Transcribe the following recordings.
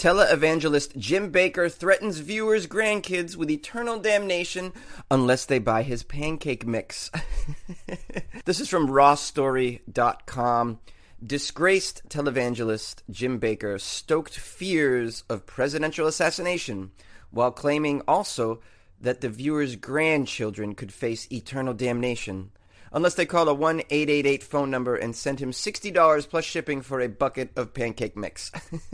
Televangelist Jim Bakker threatens viewers' grandkids with eternal damnation unless they buy his pancake mix. this is from rawstory.com. Disgraced televangelist Jim Bakker stoked fears of presidential assassination while claiming also that the viewers' grandchildren could face eternal damnation unless they call a 1 888 phone number and send him $60 plus shipping for a bucket of pancake mix.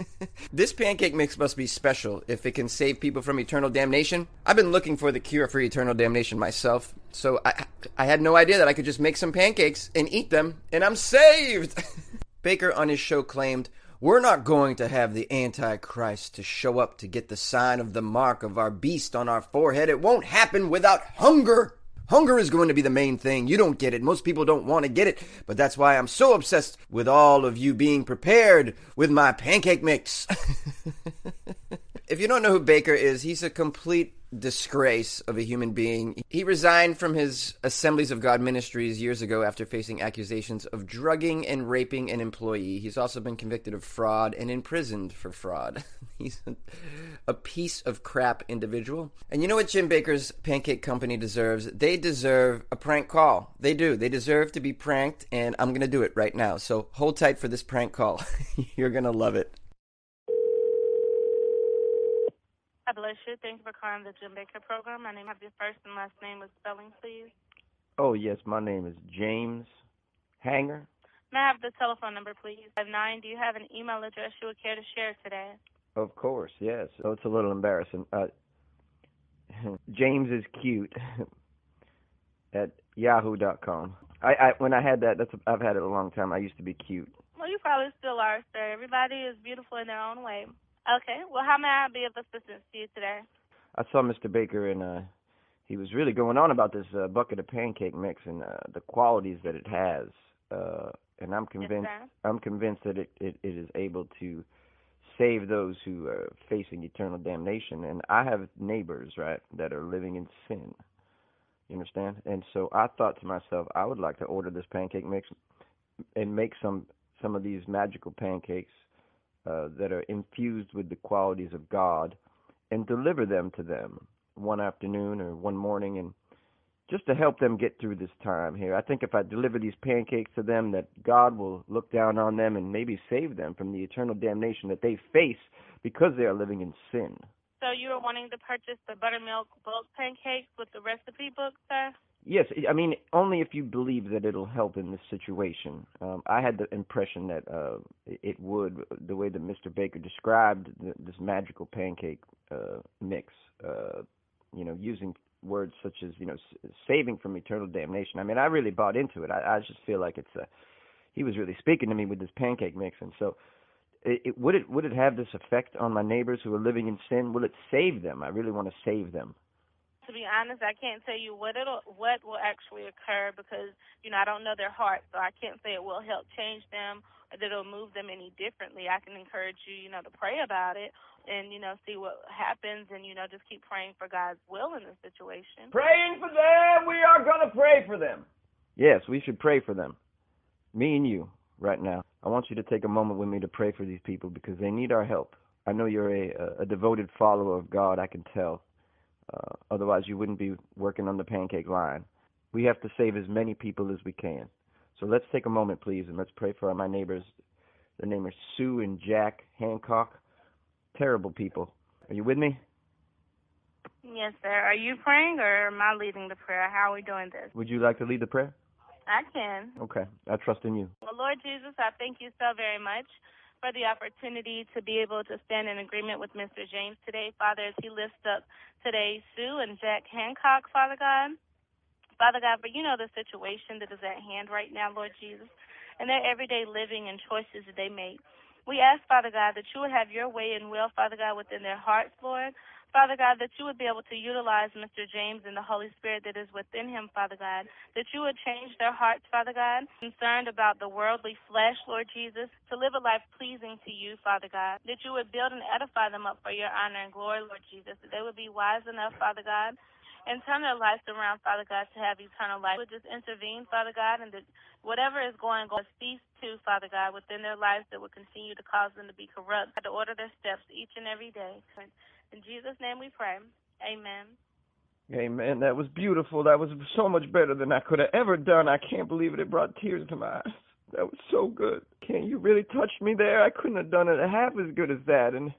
this pancake mix must be special if it can save people from eternal damnation. I've been looking for the cure for eternal damnation myself, so I, I had no idea that I could just make some pancakes and eat them, and I'm saved! Bakker on his show claimed, we're not going to have the Antichrist to show up to get the sign of the mark of our beast on our forehead. It won't happen without hunger. Hunger is going to be the main thing. You don't get it. Most people don't want to get it. But that's why I'm so obsessed with all of you being prepared with my pancake mix. if you don't know who Bakker is, he's a complete disgrace of a human being. He resigned from his Assemblies of God ministries years ago after facing accusations of drugging and raping an employee. He's also been convicted of fraud and imprisoned for fraud. He's a piece of crap individual. And you know what Jim Bakker's Pancake Company deserves? They deserve a prank call. They do. They deserve to be pranked, and I'm going to do it right now. So hold tight for this prank call. You're going to love it. God bless you. Thank you for calling the Jim Bakker program. My name, have your first and last name with spelling, please. Oh, yes. My name is James Hanger. May I have the telephone number, please? Five nine. Do you have an email address you would care to share today? Of course, yes. Oh, it's a little embarrassing. Uh, James is cute at yahoo.com. I, I when I had that, that's I've had it a long time. I used to be cute. Well, you probably still are, sir. Everybody is beautiful in their own way. Okay. Well, how may I be of assistance to you today? I saw Mr. Bakker and uh he was really going on about this uh, bucket of pancake mix and uh, the qualities that it has. Uh and I'm convinced yes, I'm convinced that it, it, it is able to save those who are facing eternal damnation. And I have neighbors, right, that are living in sin. You understand? And so I thought to myself, I would like to order this pancake mix and make some some of these magical pancakes uh, that are infused with the qualities of God and deliver them to them one afternoon or one morning and just to help them get through this time here. I think if I deliver these pancakes to them that God will look down on them and maybe save them from the eternal damnation that they face because they are living in sin. So you were wanting to purchase the buttermilk bulk pancakes with the recipe book, sir? Yes, I mean only if you believe that it'll help in this situation. Um, I had the impression that uh, it would, the way that Mr. Bakker described the, this magical pancake uh, mix. Uh, you know, using words such as you know saving from eternal damnation. I mean, I really bought into it. I, I just feel like it's a he was really speaking to me with this pancake mix, and so. It, it, would it would it have this effect on my neighbors who are living in sin? Will it save them? I really want to save them to be honest, I can't tell you what it'll what will actually occur because you know I don't know their heart, so I can't say it will help change them or that it'll move them any differently. I can encourage you, you know, to pray about it and you know see what happens and you know just keep praying for God's will in the situation. Praying for them, we are gonna pray for them. Yes, we should pray for them. Me and you, right now. I want you to take a moment with me to pray for these people because they need our help. I know you're a, a devoted follower of God. I can tell. Uh, otherwise, you wouldn't be working on the pancake line. We have to save as many people as we can. So let's take a moment, please, and let's pray for my neighbors. Their name is Sue and Jack Hancock. Terrible people. Are you with me? Yes, sir. Are you praying or am I leading the prayer? How are we doing this? Would you like to lead the prayer? I can. Okay. I trust in you. Well, Lord Jesus, I thank you so very much for the opportunity to be able to stand in agreement with Mr. James today, Father, as he lifts up today Sue and Jack Hancock, Father God. Father God, but you know the situation that is at hand right now, Lord Jesus, and their everyday living and choices that they make. We ask, Father God, that you would have your way and will, Father God, within their hearts, Lord. Father God, that you would be able to utilize Mr. James and the Holy Spirit that is within him, Father God. That you would change their hearts, Father God, concerned about the worldly flesh, Lord Jesus, to live a life pleasing to you, Father God. That you would build and edify them up for your honor and glory, Lord Jesus. That they would be wise enough, Father God, and turn their lives around, Father God, to have eternal life. Would just intervene, Father God, and that whatever is going on, cease to, Father God, within their lives that will continue to cause them to be corrupt, to order their steps each and every day. In Jesus' name we pray. Amen. Amen. That was beautiful. That was so much better than I could have ever done. I can't believe it. It brought tears to my eyes. That was so good. Can you really touch me there? I couldn't have done it half as good as that. And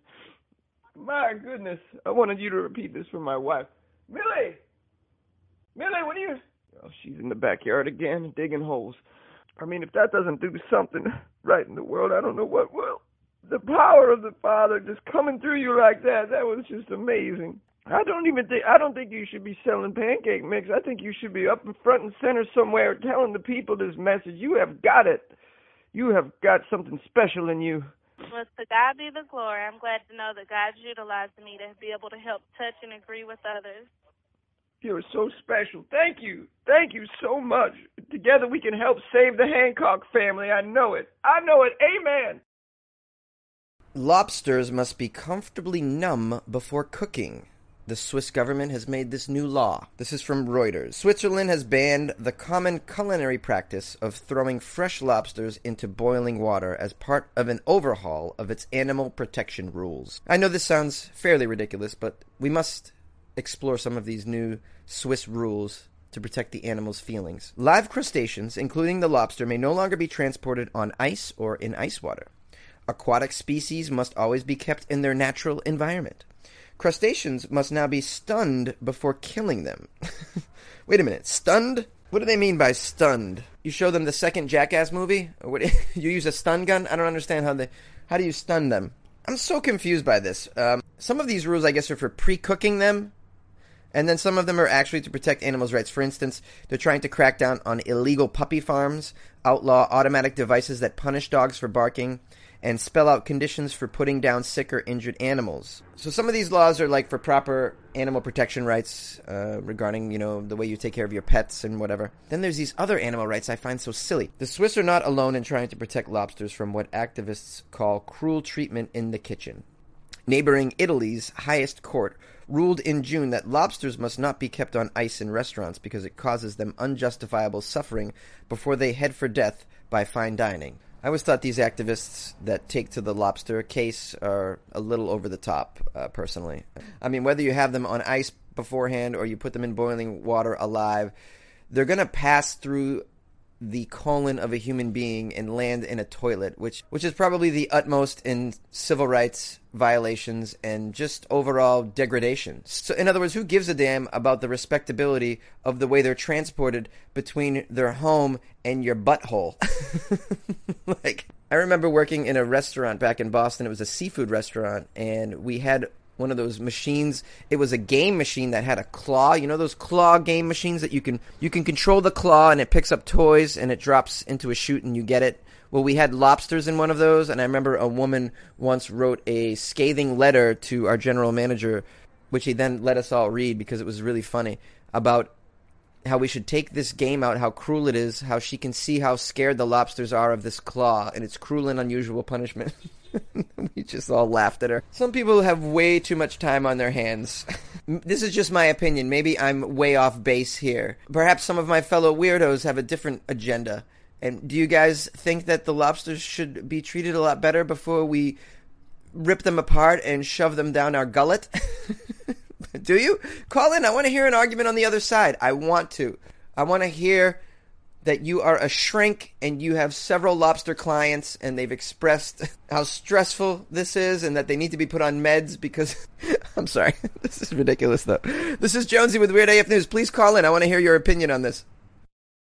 my goodness, I wanted you to repeat this for my wife. Millie! Millie, what are you? Oh, she's in the backyard again, digging holes. I mean, if that doesn't do something right in the world, I don't know what will. The power of the Father just coming through you like that, that was just amazing. I don't even think I don't think you should be selling pancake mix. I think you should be up in front and center somewhere telling the people this message. You have got it. You have got something special in you. Well, to God be the glory. I'm glad to know that God's utilizing me to be able to help touch and agree with others. You're so special. Thank you. Thank you so much. Together we can help save the Hancock family. I know it. I know it. Amen. Lobsters must be comfortably numb before cooking. The Swiss government has made this new law. This is from Reuters. Switzerland has banned the common culinary practice of throwing fresh lobsters into boiling water as part of an overhaul of its animal protection rules. I know this sounds fairly ridiculous, but we must explore some of these new Swiss rules to protect the animal's feelings. Live crustaceans, including the lobster, may no longer be transported on ice or in ice water. Aquatic species must always be kept in their natural environment. Crustaceans must now be stunned before killing them. Wait a minute, stunned? What do they mean by stunned? You show them the second Jackass movie? What, you use a stun gun? I don't understand how they. How do you stun them? I'm so confused by this. Um, some of these rules, I guess, are for pre-cooking them, and then some of them are actually to protect animals' rights. For instance, they're trying to crack down on illegal puppy farms, outlaw automatic devices that punish dogs for barking, and spell out conditions for putting down sick or injured animals. So some of these laws are like for proper animal protection rights uh, regarding, you know, the way you take care of your pets and whatever. Then there's these other animal rights I find so silly. The Swiss are not alone in trying to protect lobsters from what activists call cruel treatment in the kitchen. Neighboring Italy's highest court ruled in June that lobsters must not be kept on ice in restaurants because it causes them unjustifiable suffering before they head for death by fine dining. I always thought these activists that take to the lobster case are a little over the top, uh, personally. I mean, whether you have them on ice beforehand or you put them in boiling water alive, they're going to pass through the colon of a human being and land in a toilet, which which is probably the utmost in civil rights violations and just overall degradation. So, in other words, who gives a damn about the respectability of the way they're transported between their home and your butthole? like, I remember working in a restaurant back in Boston. It was a seafood restaurant, and we had one of those machines. It was a game machine that had a claw. You know those claw game machines that you can you can control the claw and it picks up toys and it drops into a chute and you get it. Well, we had lobsters in one of those, and I remember a woman once wrote a scathing letter to our general manager, which he then let us all read because it was really funny about how we should take this game out, how cruel it is, how she can see how scared the lobsters are of this claw, and it's cruel and unusual punishment. we just all laughed at her. Some people have way too much time on their hands. this is just my opinion. Maybe I'm way off base here. Perhaps some of my fellow weirdos have a different agenda. And do you guys think that the lobsters should be treated a lot better before we rip them apart and shove them down our gullet? do you? Call in. I want to hear an argument on the other side. I want to. I want to hear that you are a shrink and you have several lobster clients and they've expressed how stressful this is and that they need to be put on meds because I'm sorry. this is ridiculous though. This is Jonesy with Weird AF News. Please call in. I want to hear your opinion on this.